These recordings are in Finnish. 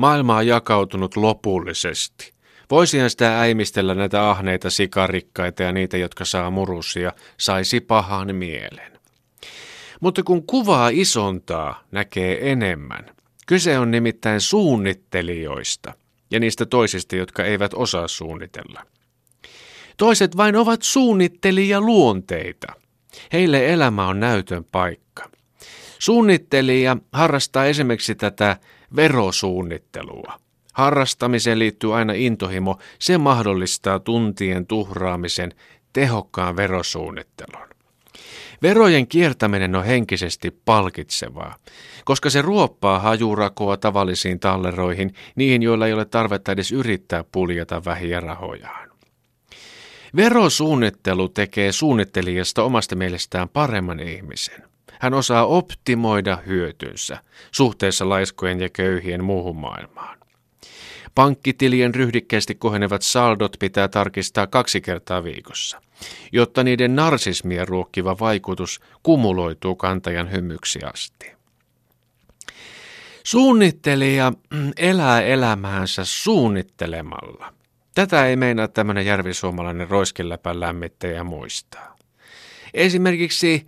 Maailma on jakautunut lopullisesti. Voisihan sitä äimistellä näitä ahneita sikarikkaita ja niitä, jotka saa murusia, saisi pahan mielen. Mutta kun kuvaa isontaa, näkee enemmän. Kyse on nimittäin suunnittelijoista ja niistä toisista, jotka eivät osaa suunnitella. Toiset vain ovat suunnittelija luonteita. Heille elämä on näytön paikka. Suunnittelija harrastaa esimerkiksi tätä verosuunnittelua. Harrastamiseen liittyy aina intohimo. Se mahdollistaa tuntien tuhraamisen tehokkaan verosuunnittelun. Verojen kiertäminen on henkisesti palkitsevaa, koska se ruoppaa hajurakoa tavallisiin talleroihin, niihin joilla ei ole tarvetta edes yrittää puljata vähiä rahojaan. Verosuunnittelu tekee suunnittelijasta omasta mielestään paremman ihmisen. Hän osaa optimoida hyötynsä suhteessa laiskojen ja köyhien muuhun maailmaan. Pankkitilien ryhdikkeesti kohenevat saldot pitää tarkistaa kaksi kertaa viikossa, jotta niiden narsismia ruokkiva vaikutus kumuloituu kantajan hymyksi asti. Suunnittelija elää elämäänsä suunnittelemalla. Tätä ei meinaa tämmöinen järvisuomalainen roiskeläpän lämmittäjä muistaa. Esimerkiksi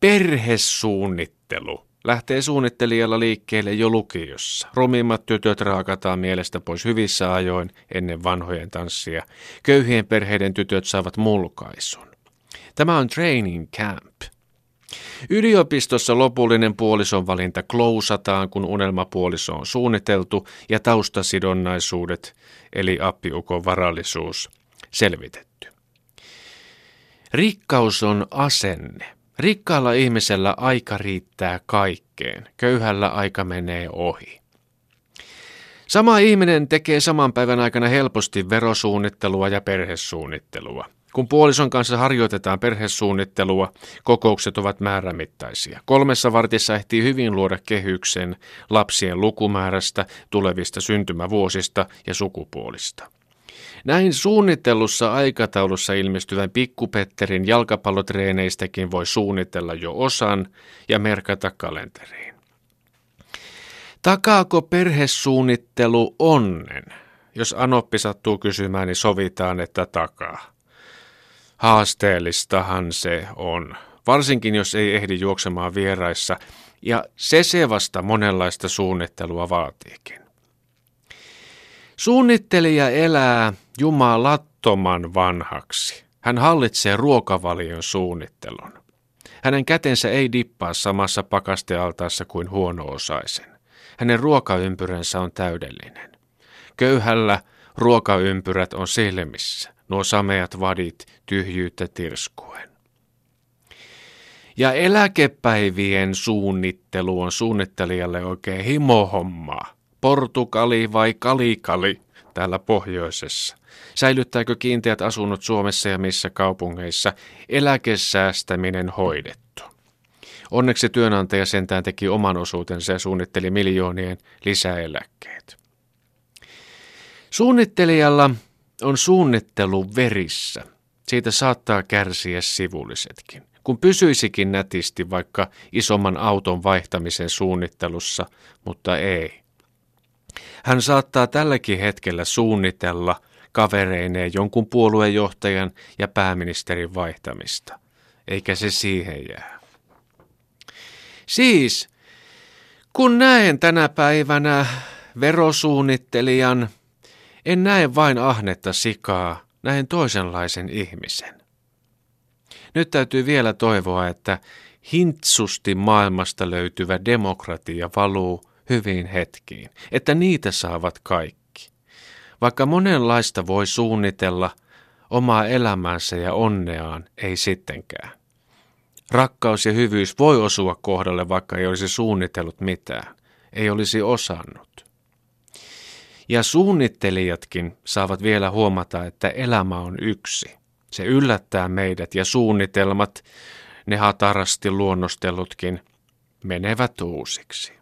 perhesuunnittelu lähtee suunnittelijalla liikkeelle jo lukiossa. Rumimmat tytöt raakataan mielestä pois hyvissä ajoin ennen vanhojen tanssia. Köyhien perheiden tytöt saavat mulkaisun. Tämä on training camp. Yliopistossa lopullinen puolison valinta klousataan, kun unelmapuoliso on suunniteltu ja taustasidonnaisuudet, eli appiukon varallisuus, selvitetty. Rikkaus on asenne. Rikkaalla ihmisellä aika riittää kaikkeen, köyhällä aika menee ohi. Sama ihminen tekee saman päivän aikana helposti verosuunnittelua ja perhesuunnittelua. Kun puolison kanssa harjoitetaan perhesuunnittelua, kokoukset ovat määrämittaisia. Kolmessa vartissa ehtii hyvin luoda kehyksen lapsien lukumäärästä, tulevista syntymävuosista ja sukupuolista. Näin suunnitellussa aikataulussa ilmestyvän pikkupetterin jalkapallotreeneistäkin voi suunnitella jo osan ja merkata kalenteriin. Takaako perhesuunnittelu onnen? Jos Anoppi sattuu kysymään, niin sovitaan, että takaa. Haasteellistahan se on, varsinkin jos ei ehdi juoksemaan vieraissa, ja se se vasta monenlaista suunnittelua vaatiikin. Suunnittelija elää jumalattoman vanhaksi. Hän hallitsee ruokavalion suunnittelun. Hänen kätensä ei dippaa samassa pakastealtaassa kuin huono-osaisen. Hänen ruokaympyränsä on täydellinen. Köyhällä ruokaympyrät on silmissä, nuo sameat vadit tyhjyyttä tirskuen. Ja eläkepäivien suunnittelu on suunnittelijalle oikein himohommaa. Portugali vai Kalikali täällä pohjoisessa? Säilyttääkö kiinteät asunnot Suomessa ja missä kaupungeissa eläkesäästäminen hoidettu? Onneksi työnantaja sentään teki oman osuutensa ja suunnitteli miljoonien lisäeläkkeet. Suunnittelijalla on suunnittelu verissä. Siitä saattaa kärsiä sivullisetkin. Kun pysyisikin nätisti vaikka isomman auton vaihtamisen suunnittelussa, mutta ei. Hän saattaa tälläkin hetkellä suunnitella kavereineen jonkun puoluejohtajan ja pääministerin vaihtamista, eikä se siihen jää. Siis, kun näen tänä päivänä verosuunnittelijan, en näe vain ahnetta sikaa, näen toisenlaisen ihmisen. Nyt täytyy vielä toivoa, että hintsusti maailmasta löytyvä demokratia valuu hyviin hetkiin, että niitä saavat kaikki. Vaikka monenlaista voi suunnitella, omaa elämänsä ja onneaan ei sittenkään. Rakkaus ja hyvyys voi osua kohdalle, vaikka ei olisi suunnitellut mitään, ei olisi osannut. Ja suunnittelijatkin saavat vielä huomata, että elämä on yksi. Se yllättää meidät ja suunnitelmat, ne hatarasti luonnostellutkin, menevät uusiksi.